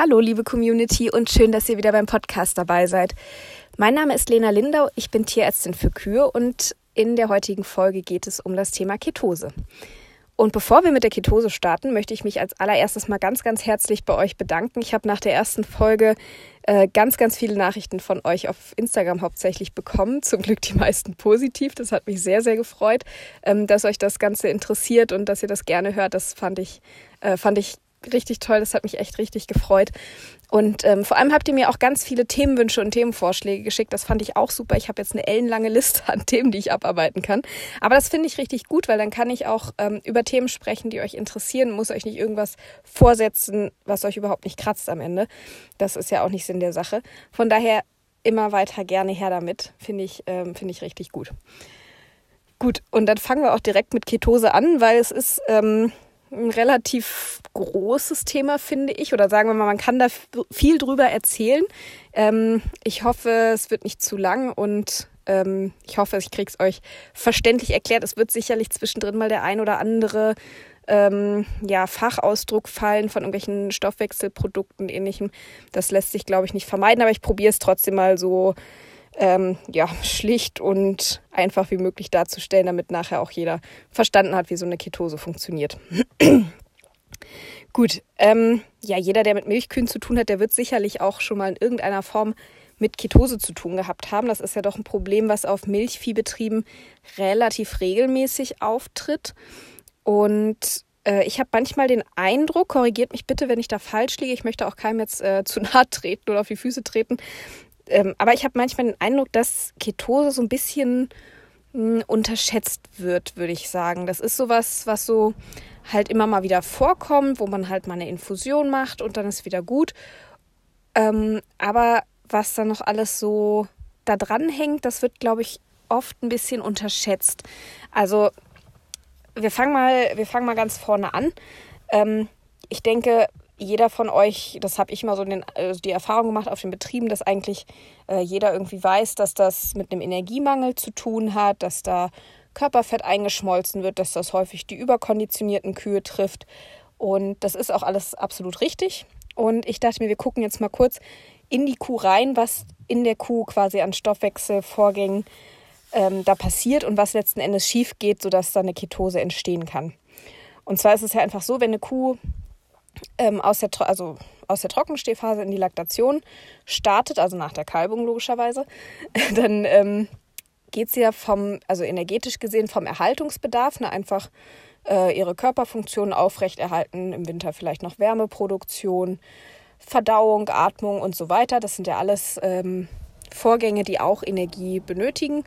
Hallo, liebe Community und schön, dass ihr wieder beim Podcast dabei seid. Mein Name ist Lena Lindau, ich bin Tierärztin für Kühe und in der heutigen Folge geht es um das Thema Ketose. Und bevor wir mit der Ketose starten, möchte ich mich als allererstes mal ganz, ganz herzlich bei euch bedanken. Ich habe nach der ersten Folge äh, ganz, ganz viele Nachrichten von euch auf Instagram hauptsächlich bekommen. Zum Glück die meisten positiv. Das hat mich sehr, sehr gefreut, ähm, dass euch das Ganze interessiert und dass ihr das gerne hört. Das fand ich, äh, fand ich richtig toll. Das hat mich echt richtig gefreut. Und ähm, vor allem habt ihr mir auch ganz viele Themenwünsche und Themenvorschläge geschickt. Das fand ich auch super. Ich habe jetzt eine ellenlange Liste an Themen, die ich abarbeiten kann. Aber das finde ich richtig gut, weil dann kann ich auch ähm, über Themen sprechen, die euch interessieren. Muss euch nicht irgendwas vorsetzen, was euch überhaupt nicht kratzt am Ende. Das ist ja auch nicht Sinn der Sache. Von daher immer weiter gerne her damit. Finde ich, ähm, finde ich richtig gut. Gut, und dann fangen wir auch direkt mit Ketose an, weil es ist ähm, ein relativ großes Thema, finde ich. Oder sagen wir mal, man kann da viel drüber erzählen. Ähm, ich hoffe, es wird nicht zu lang und ähm, ich hoffe, ich kriege es euch verständlich erklärt. Es wird sicherlich zwischendrin mal der ein oder andere ähm, ja, Fachausdruck fallen von irgendwelchen Stoffwechselprodukten und ähnlichem. Das lässt sich, glaube ich, nicht vermeiden, aber ich probiere es trotzdem mal so ähm, ja, schlicht und einfach wie möglich darzustellen, damit nachher auch jeder verstanden hat, wie so eine Ketose funktioniert. Gut, ähm, ja, jeder, der mit Milchkühen zu tun hat, der wird sicherlich auch schon mal in irgendeiner Form mit Ketose zu tun gehabt haben. Das ist ja doch ein Problem, was auf Milchviehbetrieben relativ regelmäßig auftritt. Und äh, ich habe manchmal den Eindruck, korrigiert mich bitte, wenn ich da falsch liege, ich möchte auch keinem jetzt äh, zu nahe treten oder auf die Füße treten, ähm, aber ich habe manchmal den Eindruck, dass Ketose so ein bisschen mh, hm, unterschätzt wird, würde ich sagen. Das ist sowas, was so halt immer mal wieder vorkommt, wo man halt mal eine Infusion macht und dann ist wieder gut. Ähm, aber was dann noch alles so da dran hängt, das wird, glaube ich, oft ein bisschen unterschätzt. Also wir fangen mal, wir fangen mal ganz vorne an. Ähm, ich denke, jeder von euch, das habe ich mal so den, also die Erfahrung gemacht auf den Betrieben, dass eigentlich äh, jeder irgendwie weiß, dass das mit einem Energiemangel zu tun hat, dass da Körperfett eingeschmolzen wird, dass das häufig die überkonditionierten Kühe trifft. Und das ist auch alles absolut richtig. Und ich dachte mir, wir gucken jetzt mal kurz in die Kuh rein, was in der Kuh quasi an Stoffwechselvorgängen ähm, da passiert und was letzten Endes schief geht, sodass da eine Ketose entstehen kann. Und zwar ist es ja einfach so, wenn eine Kuh ähm, aus, der, also aus der Trockenstehphase in die Laktation startet, also nach der Kalbung logischerweise, dann ähm, geht sie ja vom, also energetisch gesehen vom Erhaltungsbedarf, ne, einfach äh, ihre Körperfunktionen aufrechterhalten, im Winter vielleicht noch Wärmeproduktion, Verdauung, Atmung und so weiter. Das sind ja alles ähm, Vorgänge, die auch Energie benötigen.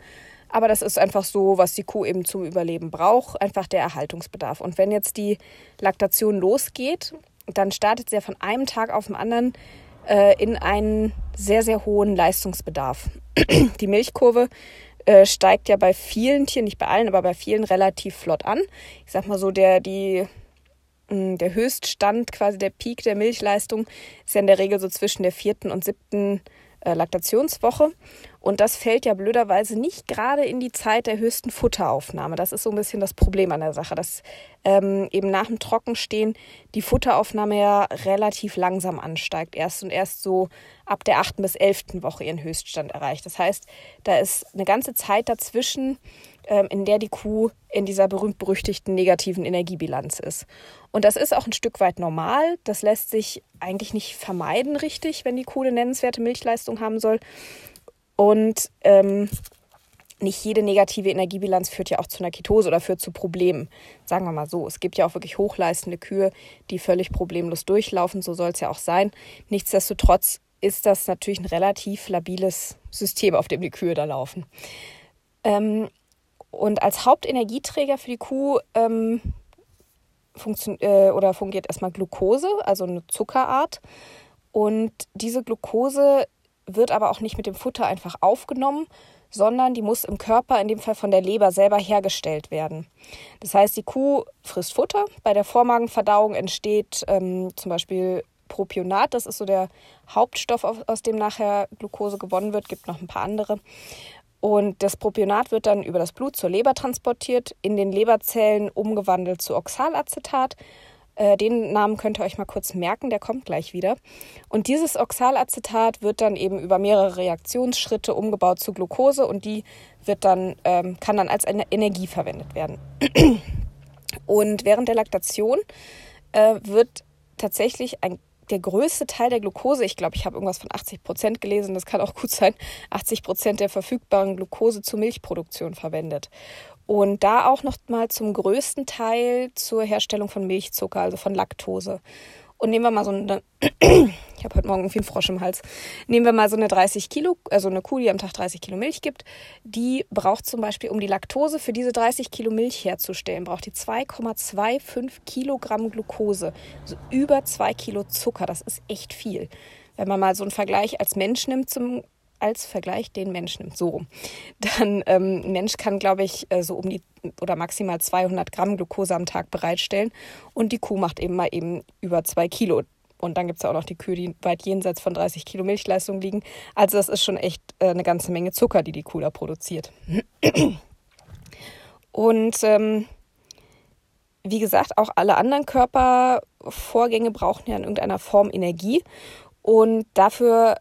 Aber das ist einfach so, was die Kuh eben zum Überleben braucht, einfach der Erhaltungsbedarf. Und wenn jetzt die Laktation losgeht, dann startet sie ja von einem Tag auf den anderen äh, in einen sehr, sehr hohen Leistungsbedarf. die Milchkurve äh, steigt ja bei vielen Tieren, nicht bei allen, aber bei vielen relativ flott an. Ich sag mal so, der, die, hm, der Höchststand, quasi der Peak der Milchleistung, ist ja in der Regel so zwischen der vierten und siebten äh, Laktationswoche. Und das fällt ja blöderweise nicht gerade in die Zeit der höchsten Futteraufnahme. Das ist so ein bisschen das Problem an der Sache, dass ähm, eben nach dem Trockenstehen die Futteraufnahme ja relativ langsam ansteigt. Erst und erst so ab der achten bis elften Woche ihren Höchststand erreicht. Das heißt, da ist eine ganze Zeit dazwischen, ähm, in der die Kuh in dieser berühmt-berüchtigten negativen Energiebilanz ist. Und das ist auch ein Stück weit normal. Das lässt sich eigentlich nicht vermeiden, richtig, wenn die Kuh eine nennenswerte Milchleistung haben soll. Und ähm, nicht jede negative Energiebilanz führt ja auch zu einer Ketose oder führt zu Problemen. Sagen wir mal so. Es gibt ja auch wirklich hochleistende Kühe, die völlig problemlos durchlaufen. So soll es ja auch sein. Nichtsdestotrotz ist das natürlich ein relativ labiles System, auf dem die Kühe da laufen. Ähm, und als Hauptenergieträger für die Kuh ähm, äh, oder fungiert erstmal Glucose, also eine Zuckerart. Und diese Glucose wird aber auch nicht mit dem Futter einfach aufgenommen, sondern die muss im Körper, in dem Fall von der Leber selber hergestellt werden. Das heißt, die Kuh frisst Futter. Bei der Vormagenverdauung entsteht ähm, zum Beispiel Propionat, das ist so der Hauptstoff, aus dem nachher Glucose gewonnen wird, gibt noch ein paar andere. Und das Propionat wird dann über das Blut zur Leber transportiert, in den Leberzellen umgewandelt zu Oxalacetat Äh, den Namen könnt ihr euch mal kurz merken, der kommt gleich wieder. Und dieses Oxalacetat wird dann eben über mehrere Reaktionsschritte umgebaut zu Glucose und die wird dann, ähm, kann dann als eine Energie verwendet werden. Und während der Laktation äh, wird tatsächlich ein, der größte Teil der Glucose, ich glaube, ich habe irgendwas von 80 Prozent gelesen, das kann auch gut sein, 80 Prozent der verfügbaren Glucose zur Milchproduktion verwendet. Und da auch noch mal zum größten Teil zur Herstellung von Milchzucker, also von Laktose. Und nehmen wir mal so eine, ich habe heute Morgen irgendwie Frosch im Hals, nehmen wir mal so eine 30 Kilo, also eine Kuh, die am Tag 30 Kilo Milch gibt, die braucht zum Beispiel, um die Laktose für diese 30 Kilo Milch herzustellen, braucht die 2,25 Kilogramm Glucose, also über 2 Kilo Zucker, das ist echt viel. Wenn man mal so einen Vergleich als Mensch nimmt zum als Vergleich den Mensch nimmt, so dann ähm, ein Mensch kann, glaube ich, äh, so um die oder maximal 200 Gramm Glucose am Tag bereitstellen und die Kuh macht eben mal eben über zwei Kilo. Und dann gibt es ja auch noch die Kühe, die weit jenseits von 30 Kilo Milchleistung liegen. Also das ist schon echt äh, eine ganze Menge Zucker, die die Kuh da produziert. Und ähm, wie gesagt, auch alle anderen Körpervorgänge brauchen ja in irgendeiner Form Energie. Und dafür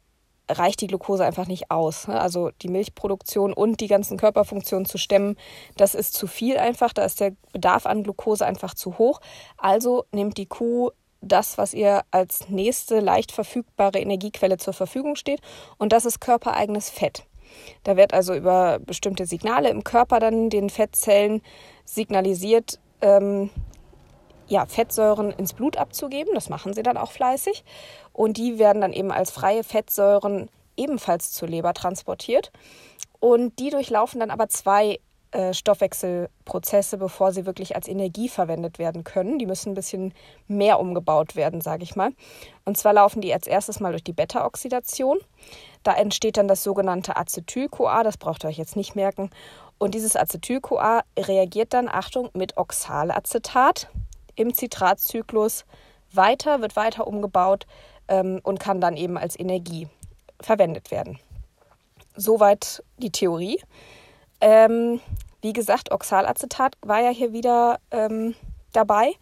reicht die Glucose einfach nicht aus. Ne? Also die Milchproduktion und die ganzen Körperfunktionen zu stemmen, das ist zu viel einfach. Da ist der Bedarf an Glucose einfach zu hoch. Also nimmt die Kuh das, was ihr als nächste leicht verfügbare Energiequelle zur Verfügung steht. Und das ist körpereigenes Fett. Da wird also über bestimmte Signale im Körper dann den Fettzellen signalisiert, ähm, ja, Fettsäuren ins Blut abzugeben. Das machen sie dann auch fleißig. Und die werden dann eben als freie Fettsäuren ebenfalls zur Leber transportiert. Und die durchlaufen dann aber zwei äh, Stoffwechselprozesse, bevor sie wirklich als Energie verwendet werden können. Die müssen ein bisschen mehr umgebaut werden, sage ich mal. Und zwar laufen die als erstes mal durch die Beta-Oxidation. Da entsteht dann das sogenannte Acetyl-CoA, das braucht ihr euch jetzt nicht merken. Und dieses Acetyl-CoA reagiert dann, Achtung, mit Oxalacetat im Zitratzyklus weiter, wird weiter umgebaut ähm, und kann dann eben als Energie verwendet werden. Soweit die Theorie. Ähm, wie gesagt, Oxalacetat war ja hier wieder ähm, dabei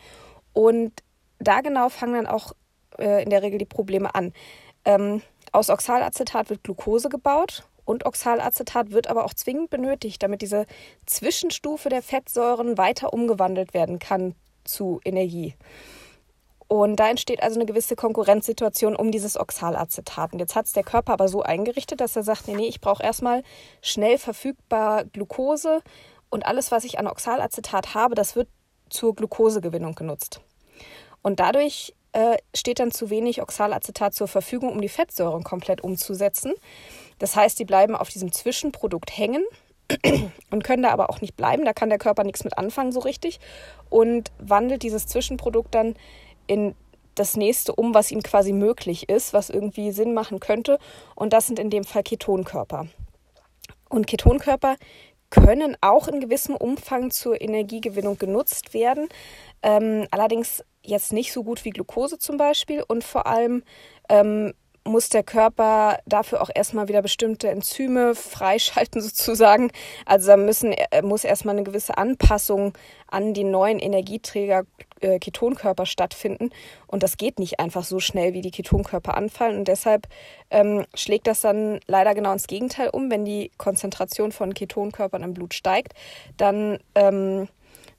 und da genau fangen dann auch äh, in der Regel die Probleme an. Ähm, aus Oxalacetat wird Glucose gebaut und Oxalacetat wird aber auch zwingend benötigt, damit diese Zwischenstufe der Fettsäuren weiter umgewandelt werden kann zu Energie. Und da entsteht also eine gewisse Konkurrenzsituation um dieses Oxalacetat. Und jetzt hat es der Körper aber so eingerichtet, dass er sagt, nee, nee, ich brauche erstmal schnell verfügbar Glucose und alles, was ich an Oxalacetat habe, das wird zur Glukosegewinnung genutzt. Und dadurch äh, steht dann zu wenig Oxalacetat zur Verfügung, um die Fettsäuren komplett umzusetzen. Das heißt, die bleiben auf diesem Zwischenprodukt hängen und können da aber auch nicht bleiben. Da kann der Körper nichts mit anfangen so richtig und wandelt dieses Zwischenprodukt dann in das nächste um, was ihm quasi möglich ist, was irgendwie Sinn machen könnte. Und das sind in dem Fall Ketonkörper. Und Ketonkörper können auch in gewissem Umfang zur Energiegewinnung genutzt werden. Ähm, allerdings jetzt nicht so gut wie Glucose zum Beispiel und vor allem ähm, muss der Körper dafür auch erstmal wieder bestimmte Enzyme freischalten sozusagen. Also da müssen, äh, muss erstmal eine gewisse Anpassung an die neuen Energieträger äh, Ketonkörper stattfinden. Und das geht nicht einfach so schnell, wie die Ketonkörper anfallen. Und deshalb ähm, schlägt das dann leider genau ins Gegenteil um. Wenn die Konzentration von Ketonkörpern im Blut steigt, dann ähm,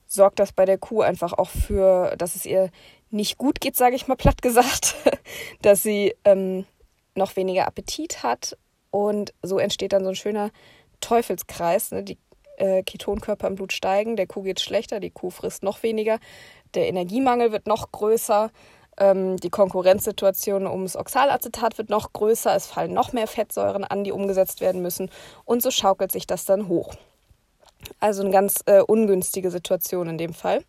sorgt das bei der Kuh einfach auch für, dass es ihr nicht gut geht, sage ich mal platt gesagt, dass sie ähm, noch weniger Appetit hat und so entsteht dann so ein schöner Teufelskreis. Ne? Die äh, Ketonkörper im Blut steigen, der Kuh geht schlechter, die Kuh frisst noch weniger, der Energiemangel wird noch größer, ähm, die Konkurrenzsituation ums Oxalacetat wird noch größer, es fallen noch mehr Fettsäuren an, die umgesetzt werden müssen und so schaukelt sich das dann hoch. Also eine ganz äh, ungünstige Situation in dem Fall.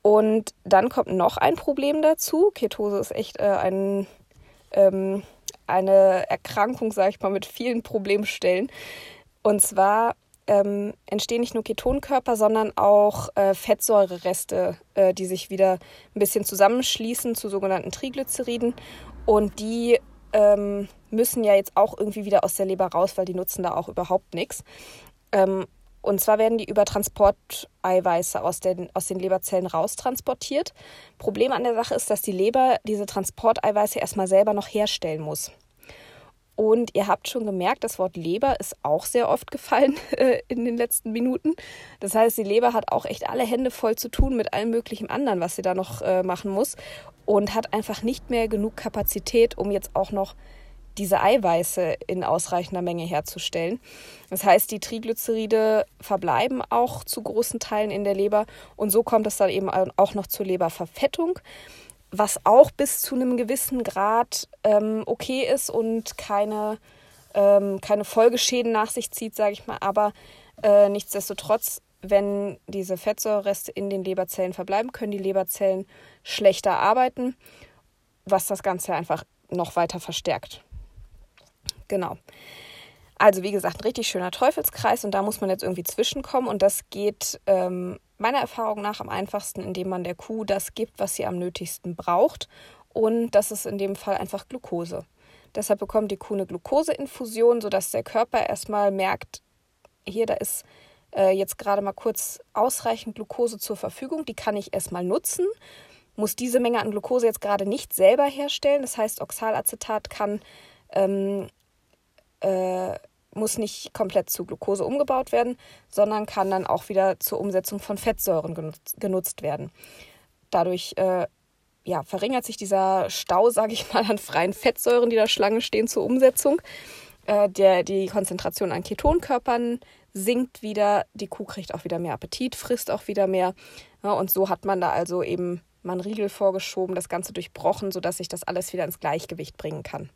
Und dann kommt noch ein Problem dazu. Ketose ist echt äh, ein ähm, eine Erkrankung, sage ich mal, mit vielen Problemstellen. Und zwar ähm, entstehen nicht nur Ketonkörper, sondern auch äh, Fettsäurereste, äh, die sich wieder ein bisschen zusammenschließen zu sogenannten Triglyceriden. Und die ähm, müssen ja jetzt auch irgendwie wieder aus der Leber raus, weil die nutzen da auch überhaupt nichts. Ähm, Und zwar werden die über Transporteiweiße aus den, aus den Leberzellen raustransportiert. Problem an der Sache ist, dass die Leber diese Transporteiweiße erstmal selber noch herstellen muss. Und ihr habt schon gemerkt, das Wort Leber ist auch sehr oft gefallen äh, in den letzten Minuten. Das heißt, die Leber hat auch echt alle Hände voll zu tun mit allem möglichen anderen, was sie da noch äh, machen muss. Und hat einfach nicht mehr genug Kapazität, um jetzt auch noch diese Eiweiße in ausreichender Menge herzustellen. Das heißt, die Triglyceride verbleiben auch zu großen Teilen in der Leber und so kommt es dann eben auch noch zur Leberverfettung, was auch bis zu einem gewissen Grad ähm, okay ist und keine, ähm, keine Folgeschäden nach sich zieht, sage ich mal. Aber äh, nichtsdestotrotz, wenn diese Fettsäurereste in den Leberzellen verbleiben, können die Leberzellen schlechter arbeiten, was das Ganze einfach noch weiter verstärkt. Genau. Also wie gesagt, ein richtig schöner Teufelskreis und da muss man jetzt irgendwie zwischenkommen und das geht ähm, meiner Erfahrung nach am einfachsten, indem man der Kuh das gibt, was sie am nötigsten braucht und das ist in dem Fall einfach Glucose. Deshalb bekommt die Kuh eine Glukoseinfusion, sodass der Körper erstmal merkt, hier, da ist äh, jetzt gerade mal kurz ausreichend Glucose zur Verfügung, die kann ich erstmal nutzen, muss diese Menge an Glucose jetzt gerade nicht selber herstellen. Das heißt, Oxalacetat kann ähm, äh, muss nicht komplett zu Glucose umgebaut werden, sondern kann dann auch wieder zur Umsetzung von Fettsäuren genutzt, werden. Dadurch äh, ja, verringert sich dieser Stau, sage ich mal, an freien Fettsäuren, die da Schlange stehen zur Umsetzung. Äh, der, die Konzentration an Ketonkörpern sinkt wieder, die Kuh kriegt auch wieder mehr Appetit, frisst auch wieder mehr. Ja, und so hat man da also eben mal einen Riegel vorgeschoben, das Ganze durchbrochen, sodass sich das alles wieder ins Gleichgewicht bringen kann.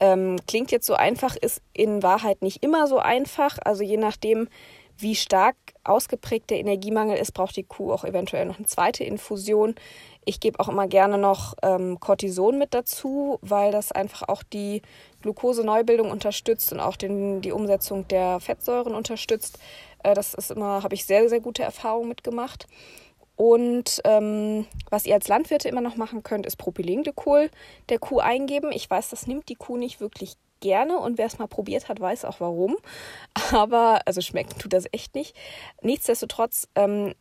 Ähm, klingt jetzt so einfach, ist in Wahrheit nicht immer so einfach. Also je nachdem, wie stark ausgeprägt der Energiemangel ist, braucht die Kuh auch eventuell noch eine zweite Infusion. Ich gebe auch immer gerne noch ähm, Cortison mit dazu, weil das einfach auch die Glukoseneubildung unterstützt und auch den, die Umsetzung der Fettsäuren unterstützt. Äh, das ist immer, habe ich sehr, sehr gute Erfahrungen mitgemacht. Und ähm, was ihr als Landwirte immer noch machen könnt, ist Propylenglykol der Kuh eingeben. Ich weiß, das nimmt die Kuh nicht wirklich gerne und wer es mal probiert hat, weiß auch warum. Aber, also schmecken tut das echt nicht. Nichtsdestotrotz ähm,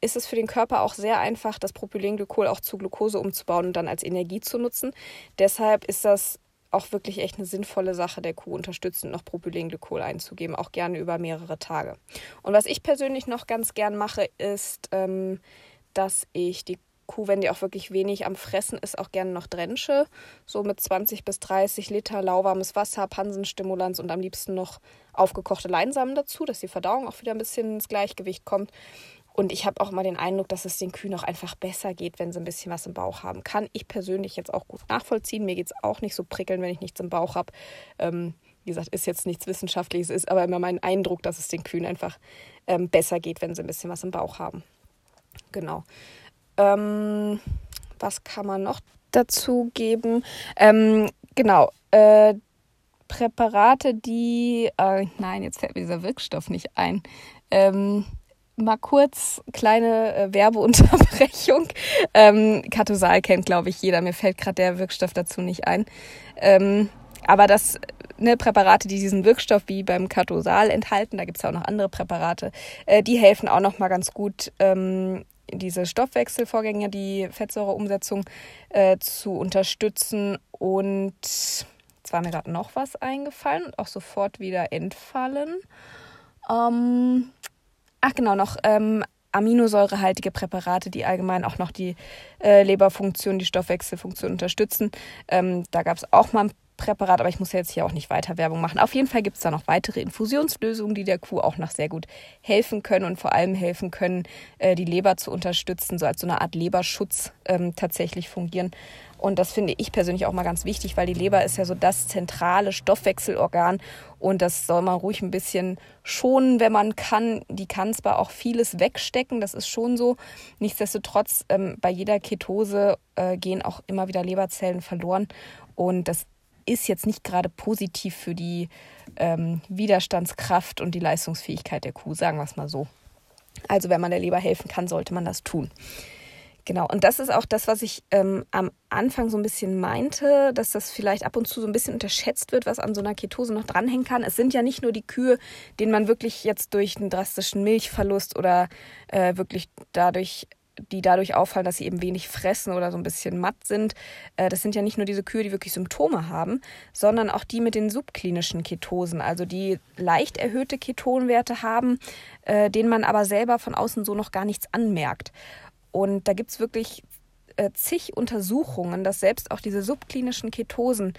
ist es für den Körper auch sehr einfach, das Propylenglykol auch zu Glucose umzubauen und dann als Energie zu nutzen. Deshalb ist das auch wirklich echt eine sinnvolle Sache, der Kuh unterstützend noch Propylenglykol einzugeben, auch gerne über mehrere Tage. Und was ich persönlich noch ganz gern mache, ist, ähm, dass ich die Kuh, wenn die auch wirklich wenig am Fressen ist, auch gerne noch drenche. So mit 20 bis 30 Liter lauwarmes Wasser, Pansenstimulanz und am liebsten noch aufgekochte Leinsamen dazu, dass die Verdauung auch wieder ein bisschen ins Gleichgewicht kommt. Und ich habe auch mal den Eindruck, dass es den Kühen auch einfach besser geht, wenn sie ein bisschen was im Bauch haben. Kann ich persönlich jetzt auch gut nachvollziehen. Mir geht es auch nicht so prickeln, wenn ich nichts im Bauch habe. Ähm, wie gesagt, ist jetzt nichts Wissenschaftliches, ist aber immer mein Eindruck, dass es den Kühen einfach ähm, besser geht, wenn sie ein bisschen was im Bauch haben. Genau. Ähm, was kann man noch dazu geben? Ähm, genau. Äh, Präparate, die. Äh, nein, jetzt fällt mir dieser Wirkstoff nicht ein. Ähm, mal kurz kleine äh, Werbeunterbrechung. Ähm, Katosal kennt, glaube ich, jeder. Mir fällt gerade der Wirkstoff dazu nicht ein. Ähm, aber das ne, Präparate, die diesen Wirkstoff wie beim Katosal enthalten, da gibt es auch noch andere Präparate, äh, die helfen auch noch mal ganz gut, ähm, diese Stoffwechselvorgänge, die Fettsäureumsetzung äh, zu unterstützen. Und jetzt war mir gerade noch was eingefallen und auch sofort wieder entfallen. Ähm, Ach genau, noch ähm, aminosäurehaltige Präparate, die allgemein auch noch die äh, Leberfunktion, die Stoffwechselfunktion unterstützen. Ähm, da gab es auch mal ein Präparat, aber ich muss ja jetzt hier auch nicht weiter Werbung machen. Auf jeden Fall gibt es da noch weitere Infusionslösungen, die der Kuh auch noch sehr gut helfen können und vor allem helfen können, äh, die Leber zu unterstützen, so als so eine Art Leberschutz ähm, tatsächlich fungieren. Und das finde ich persönlich auch mal ganz wichtig, weil die Leber ist ja so das zentrale Stoffwechselorgan und das soll man ruhig ein bisschen schonen, wenn man kann. Die kann zwar auch vieles wegstecken, das ist schon so. Nichtsdestotrotz, ähm, bei jeder Ketose äh, gehen auch immer wieder Leberzellen verloren und das ist jetzt nicht gerade positiv für die ähm, Widerstandskraft und die Leistungsfähigkeit der Kuh, sagen wir es mal so. Also wenn man der Leber helfen kann, sollte man das tun. Genau, und das ist auch das, was ich ähm, am Anfang so ein bisschen meinte, dass das vielleicht ab und zu so ein bisschen unterschätzt wird, was an so einer Ketose noch dranhängen kann. Es sind ja nicht nur die Kühe, denen man wirklich jetzt durch einen drastischen Milchverlust oder äh, wirklich dadurch die dadurch auffallen, dass sie eben wenig fressen oder so ein bisschen matt sind. Äh, das sind ja nicht nur diese Kühe, die wirklich Symptome haben, sondern auch die mit den subklinischen Ketosen, also die leicht erhöhte Ketonwerte haben, äh, denen man aber selber von außen so noch gar nichts anmerkt. Und da gibt es wirklich äh, zig Untersuchungen, dass selbst auch diese subklinischen Ketosen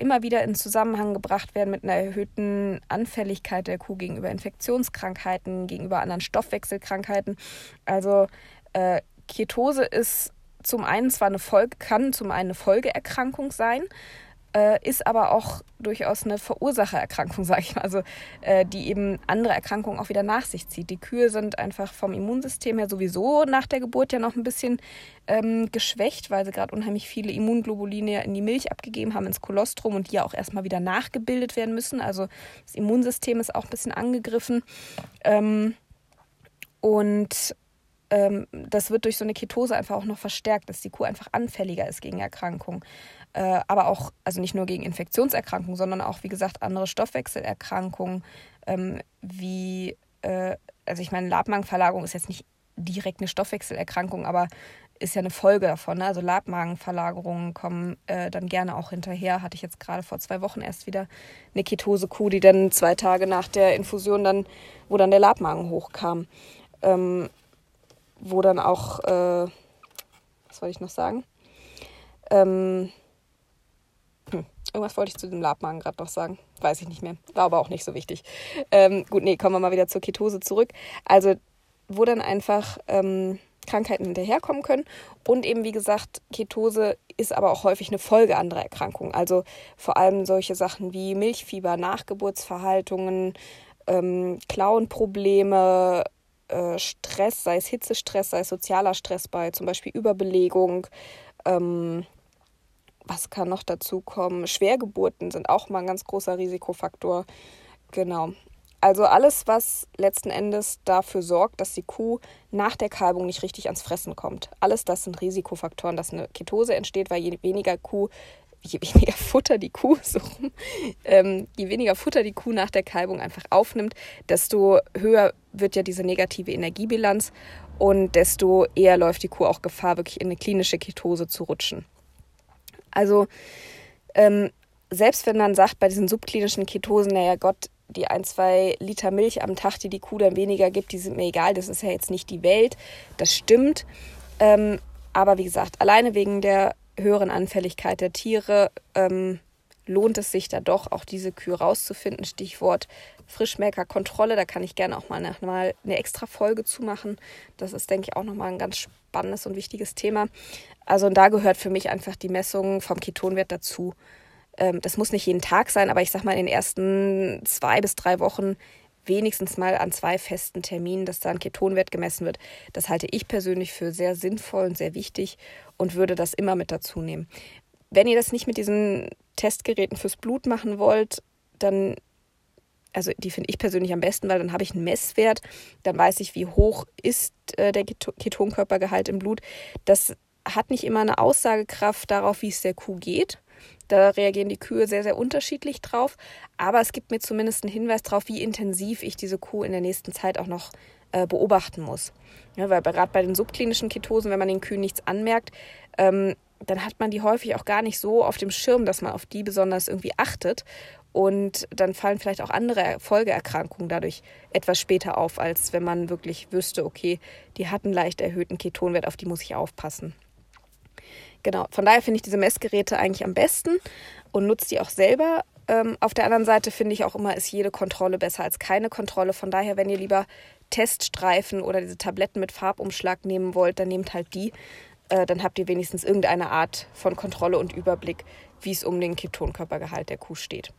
immer wieder in Zusammenhang gebracht werden mit einer erhöhten Anfälligkeit der Kuh gegenüber Infektionskrankheiten, gegenüber anderen Stoffwechselkrankheiten. Also äh, Ketose ist zum einen zwar eine Folge, kann zum einen eine Folgeerkrankung sein, äh, ist aber auch durchaus eine Verursachererkrankung, sage ich mal, also äh, die eben andere Erkrankungen auch wieder nach sich zieht. Die Kühe sind einfach vom Immunsystem her sowieso nach der Geburt ja noch ein bisschen ähm, geschwächt, weil sie gerade unheimlich viele Immunglobuline in die Milch abgegeben haben, ins Kolostrum und die ja auch erstmal wieder nachgebildet werden müssen. Also das Immunsystem ist auch ein bisschen angegriffen. Ähm, und ähm, das wird durch so eine Ketose einfach auch noch verstärkt, dass die Kuh einfach anfälliger ist gegen Erkrankungen. Äh, aber auch, also nicht nur gegen Infektionserkrankungen, sondern auch, wie gesagt, andere Stoffwechselerkrankungen, ähm, wie, äh, also ich meine, Labmagenverlagerung ist jetzt nicht direkt eine Stoffwechselerkrankung, aber ist ja eine Folge davon. Ne? Also Labmagenverlagerungen kommen äh, dann gerne auch hinterher. Hatte ich jetzt gerade vor zwei Wochen erst wieder eine Ketose-Kuh, die dann zwei Tage nach der Infusion dann, wo dann der Labmagen hochkam. Ähm, wo dann auch, äh, was wollte ich noch sagen? Ähm, hm, irgendwas wollte ich zu dem Labmagen gerade noch sagen. Weiß ich nicht mehr. War aber auch nicht so wichtig. Ähm, gut, nee, kommen wir mal wieder zur Ketose zurück. Also, wo dann einfach ähm, Krankheiten hinterherkommen können. Und eben, wie gesagt, Ketose ist aber auch häufig eine Folge anderer Erkrankungen. Also vor allem solche Sachen wie Milchfieber, Nachgeburtsverhaltungen, ähm, Klauenprobleme, äh, Stress, sei es Hitzestress, sei es sozialer Stress bei zum Beispiel Überbelegung. Ähm, was kann noch dazu kommen? Schwergeburten sind auch mal ein ganz großer Risikofaktor. Genau. Also alles, was letzten Endes dafür sorgt, dass die Kuh nach der Kalbung nicht richtig ans Fressen kommt. Alles das sind Risikofaktoren, dass eine Ketose entsteht, weil je weniger Kuh je weniger Futter die Kuh so ähm, je weniger Futter die Kuh nach der Kalbung einfach aufnimmt, desto höher wird ja diese negative Energiebilanz und desto eher läuft die Kuh auch Gefahr, wirklich in eine klinische Ketose zu rutschen. Also ähm, selbst wenn man sagt, bei diesen subklinischen Ketosen, naja Gott, die ein, zwei Liter Milch am Tag, die die Kuh dann weniger gibt, die sind mir egal, das ist ja jetzt nicht die Welt, das stimmt. Ähm, aber wie gesagt, alleine wegen der höheren Anfälligkeit der Tiere ähm, lohnt es sich da doch auch diese Kühe rauszufinden. Stichwort Frischmelkerkontrolle, da kann ich gerne auch mal eine, mal eine extra Folge zu machen. Das ist, denke ich, auch nochmal ein ganz spannendes und wichtiges Thema. Also und da gehört für mich einfach die Messung vom Ketonwert dazu. Ähm, das muss nicht jeden Tag sein, aber ich sag mal in den ersten zwei bis drei Wochen wenigstens mal an zwei festen Terminen, dass da ein Ketonwert gemessen wird. Das halte ich persönlich für sehr sinnvoll und sehr wichtig und würde das immer mit dazu nehmen. Wenn ihr das nicht mit diesen Testgeräten fürs Blut machen wollt, dann, also die finde ich persönlich am besten, weil dann habe ich einen Messwert, dann weiß ich, wie hoch ist äh, der Ketonkörpergehalt im Blut. Das hat nicht immer eine Aussagekraft darauf, wie es der Kuh geht. Da reagieren die Kühe sehr, sehr unterschiedlich drauf. Aber es gibt mir zumindest einen Hinweis darauf, wie intensiv ich diese Kuh in der nächsten Zeit auch noch äh, beobachten muss. Ja, weil gerade bei den subklinischen Ketosen, wenn man den Kühen nichts anmerkt, ähm, dann hat man die häufig auch gar nicht so auf dem Schirm, dass man auf die besonders irgendwie achtet. Und dann fallen vielleicht auch andere Folgeerkrankungen dadurch etwas später auf, als wenn man wirklich wüsste, okay, die hat einen leicht erhöhten Ketonwert, auf die muss ich aufpassen. Genau, von daher finde ich diese Messgeräte eigentlich am besten und nutze die auch selber. Ähm, auf der anderen Seite finde ich auch immer, ist jede Kontrolle besser als keine Kontrolle. Von daher, wenn ihr lieber Teststreifen oder diese Tabletten mit Farbumschlag nehmen wollt, dann nehmt halt die. Äh, dann habt ihr wenigstens irgendeine Art von Kontrolle und Überblick, wie es um den Ketonkörpergehalt der Kuh steht.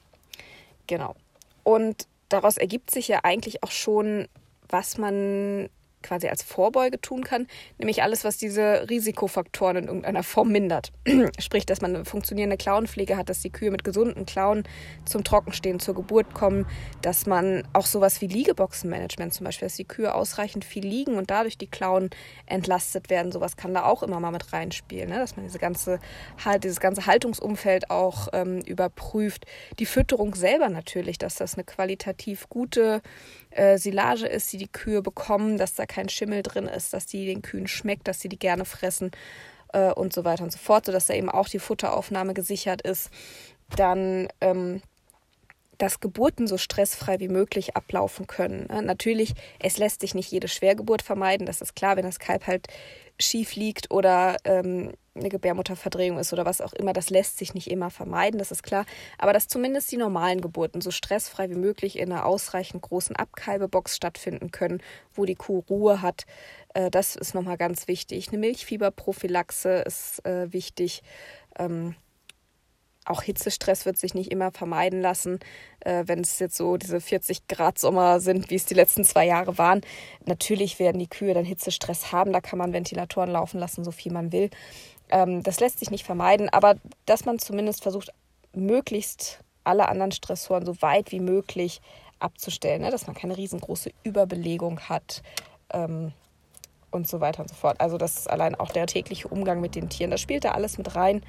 Genau. Und daraus ergibt sich ja eigentlich auch schon, was man quasi als Vorbeuge tun kann, nämlich alles, was diese Risikofaktoren in irgendeiner Form mindert. Sprich, dass man eine funktionierende Klauenpflege hat, dass die Kühe mit gesunden Klauen zum Trockenstehen zur Geburt kommen, dass man auch sowas wie Liegeboxenmanagement zum Beispiel, dass die Kühe ausreichend viel liegen und dadurch die Klauen entlastet werden, sowas kann da auch immer mal mit reinspielen, ne? dass man diese ganze, halt, dieses ganze Haltungsumfeld auch ähm, überprüft. Die Fütterung selber natürlich, dass das eine qualitativ gute äh, Silage ist, die die Kühe bekommen, dass da kein Schimmel drin ist, dass die den Kühen schmeckt, dass sie die gerne fressen äh, und so weiter und so fort, sodass da eben auch die Futteraufnahme gesichert ist. Dann ähm, dass Geburten so stressfrei wie möglich ablaufen können. Natürlich, es lässt sich nicht jede Schwergeburt vermeiden, das ist klar, wenn das Kalb halt schief liegt oder ähm, eine Gebärmutterverdrehung ist oder was auch immer, das lässt sich nicht immer vermeiden, das ist klar. Aber dass zumindest die normalen Geburten so stressfrei wie möglich in einer ausreichend großen Abkalbebox stattfinden können, wo die Kuh Ruhe hat, äh, das ist nochmal ganz wichtig. Eine Milchfieberprophylaxe ist äh, wichtig. Ähm, auch Hitzestress wird sich nicht immer vermeiden lassen, äh, wenn es jetzt so diese 40 Grad Sommer sind, wie es die letzten zwei Jahre waren. Natürlich werden die Kühe dann Hitzestress haben, da kann man Ventilatoren laufen lassen, so viel man will. Ähm, das lässt sich nicht vermeiden, aber dass man zumindest versucht, möglichst alle anderen Stressoren so weit wie möglich abzustellen, ne? dass man keine riesengroße Überbelegung hat. Ähm, und so weiter und so fort. Also das ist allein auch der tägliche Umgang mit den Tieren. Das spielt da alles mit rein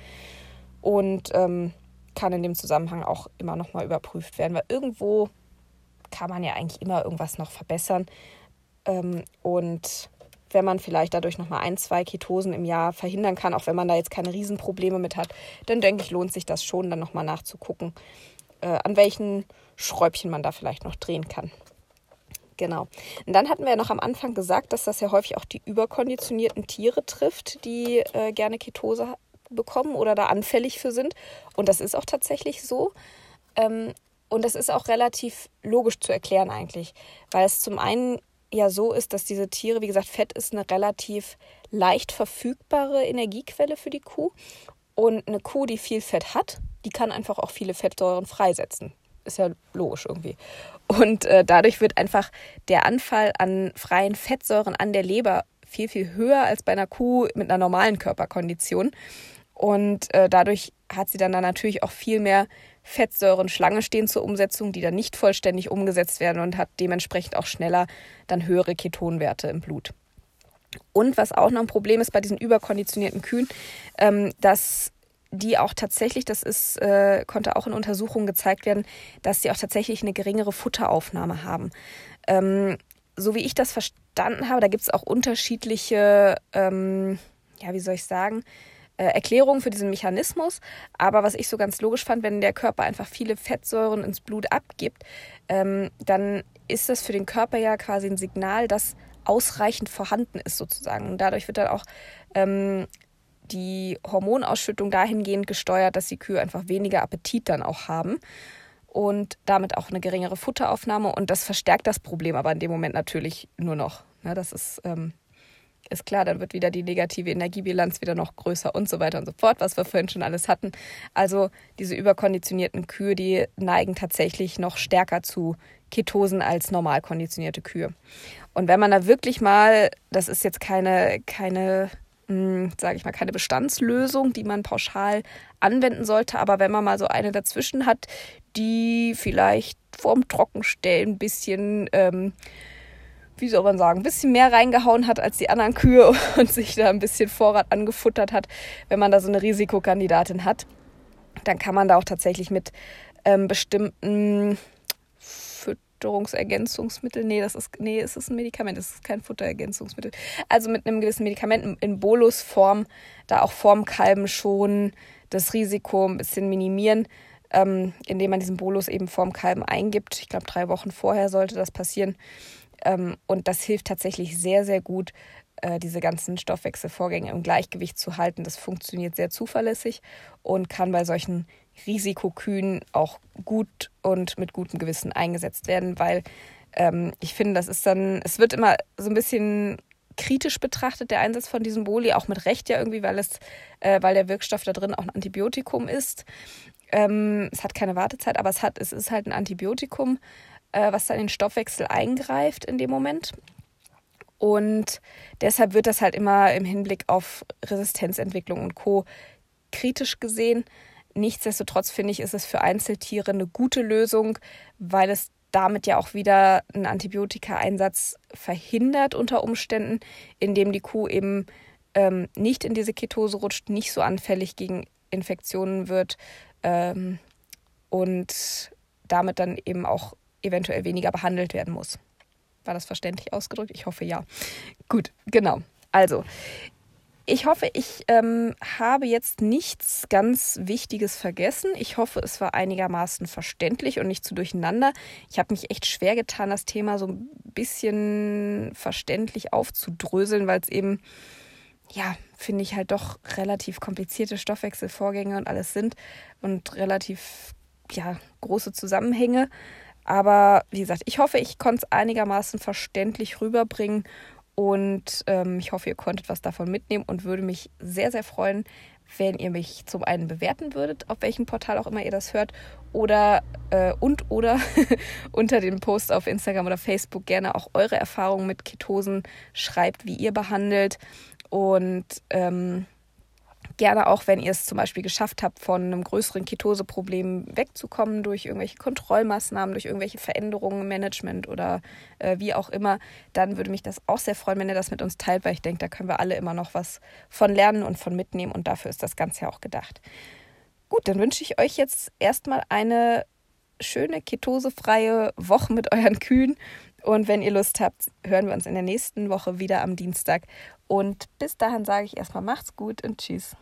und ähm, kann in dem Zusammenhang auch immer noch mal überprüft werden, weil irgendwo kann man ja eigentlich immer irgendwas noch verbessern. Ähm, und wenn man vielleicht dadurch noch mal ein, zwei Ketosen im Jahr verhindern kann, auch wenn man da jetzt keine Riesenprobleme mit hat, dann denke ich, lohnt sich das schon, dann noch mal nachzugucken, äh, an welchen Schräubchen man da vielleicht noch drehen kann. Genau. Und dann hatten wir ja noch am Anfang gesagt, dass das ja häufig auch die überkonditionierten Tiere trifft, die äh, gerne Ketose bekommen oder da anfällig für sind. Und das ist auch tatsächlich so. Ähm, und das ist auch relativ logisch zu erklären eigentlich, weil es zum einen ja so ist, dass diese Tiere, wie gesagt, Fett ist eine relativ leicht verfügbare Energiequelle für die Kuh. Und eine Kuh, die viel Fett hat, die kann einfach auch viele Fettsäuren freisetzen. Ist ja logisch irgendwie. Und äh, dadurch wird einfach der Anfall an freien Fettsäuren an der Leber viel, viel höher als bei einer Kuh mit einer normalen Körperkondition. Und äh, dadurch hat sie dann, dann natürlich auch viel mehr Fettsäuren Schlange stehen zur Umsetzung, die dann nicht vollständig umgesetzt werden und hat dementsprechend auch schneller dann höhere Ketonwerte im Blut. Und was auch noch ein Problem ist bei diesen überkonditionierten Kühen, ähm, dass die auch tatsächlich, das ist, äh, konnte auch in Untersuchungen gezeigt werden, dass sie auch tatsächlich eine geringere Futteraufnahme haben. Ähm, so wie ich das verstanden habe, da gibt es auch unterschiedliche, ähm, ja, wie soll ich sagen, äh, Erklärung für diesen Mechanismus. Aber was ich so ganz logisch fand, wenn der Körper einfach viele Fettsäuren ins Blut abgibt, ähm, dann ist das für den Körper ja quasi ein Signal, dass ausreichend vorhanden ist sozusagen. Und dadurch wird dann auch ähm, die Hormonausschüttung dahingehend gesteuert, dass die Kühe einfach weniger Appetit dann auch haben und damit auch eine geringere Futteraufnahme. Und das verstärkt das Problem aber in dem Moment natürlich nur noch. Ja, das ist ähm, ist klar, dann wird wieder die negative Energiebilanz wieder noch größer und so weiter und so fort, was wir vorhin schon alles hatten. Also diese überkonditionierten Kühe, die neigen tatsächlich noch stärker zu Ketosen als normal konditionierte Kühe. Und wenn man da wirklich mal, das ist jetzt keine, keine hm, sage ich mal, keine Bestandslösung, die man pauschal anwenden sollte, aber wenn man mal so eine dazwischen hat, die vielleicht vorm Trockenstellen ein bisschen ähm, wie soll man sagen, ein bisschen mehr reingehauen hat als die anderen Kühe und sich da ein bisschen Vorrat angefuttert hat, wenn man da so eine Risikokandidatin hat, dann kann man da auch tatsächlich mit ähm, bestimmten Fütterungsergänzungsmitteln, nee, das ist, nee, es ist ein Medikament, es ist kein Futterergänzungsmittel. Also mit einem gewissen Medikament in Bolusform, da auch vorm Kalben schon das Risiko ein bisschen minimieren, ähm, indem man diesen Bolus eben vorm Kalben eingibt. Ich glaube, drei Wochen vorher sollte das passieren. Ähm, und das hilft tatsächlich sehr, sehr gut, äh, diese ganzen Stoffwechselvorgänge im Gleichgewicht zu halten. Das funktioniert sehr zuverlässig und kann bei solchen Risikokühen auch gut und mit gutem Gewissen eingesetzt werden, weil ähm, ich finde, das ist dann, es wird immer so ein bisschen kritisch betrachtet, der Einsatz von diesem Boli, auch mit Recht ja irgendwie, weil es, äh, weil der Wirkstoff da drin auch ein Antibiotikum ist. Ähm, es hat keine Wartezeit, aber es hat, es ist halt ein Antibiotikum äh, was dann den Stoffwechsel eingreift in dem Moment. Und deshalb wird das halt immer im Hinblick auf Resistenzentwicklung und Co. kritisch gesehen. Nichtsdestotrotz finde ich, ist es für Einzeltiere eine gute Lösung, weil es damit ja auch wieder einen Antibiotikaeinsatz verhindert unter Umständen, indem die Kuh eben ähm, nicht in diese Ketose rutscht, nicht so anfällig gegen Infektionen wird ähm, und damit dann eben auch eventuell weniger behandelt werden muss. War das verständlich ausgedrückt? Ich hoffe ja. Gut, genau. Also, ich hoffe, ich ähm, habe jetzt nichts ganz Wichtiges vergessen. Ich hoffe, es war einigermaßen verständlich und nicht zu durcheinander. Ich habe mich echt schwer getan, das Thema so ein bisschen verständlich aufzudröseln, weil es eben, ja, finde ich halt doch relativ komplizierte Stoffwechselvorgänge und alles sind und relativ, ja, große Zusammenhänge. Aber wie gesagt, ich hoffe, ich konnte es einigermaßen verständlich rüberbringen und ähm, ich hoffe, ihr konntet was davon mitnehmen und würde mich sehr, sehr freuen, wenn ihr mich zum einen bewerten würdet, auf welchem Portal auch immer ihr das hört, oder äh, und oder unter dem Post auf Instagram oder Facebook gerne auch eure Erfahrungen mit Ketosen schreibt, wie ihr behandelt. Und ähm, Gerne auch, wenn ihr es zum Beispiel geschafft habt, von einem größeren Ketoseproblem wegzukommen durch irgendwelche Kontrollmaßnahmen, durch irgendwelche Veränderungen im Management oder äh, wie auch immer, dann würde mich das auch sehr freuen, wenn ihr das mit uns teilt, weil ich denke, da können wir alle immer noch was von lernen und von mitnehmen und dafür ist das Ganze ja auch gedacht. Gut, dann wünsche ich euch jetzt erstmal eine schöne ketosefreie Woche mit euren Kühen. Und wenn ihr Lust habt, hören wir uns in der nächsten Woche wieder am Dienstag. Und bis dahin sage ich erstmal macht's gut und tschüss.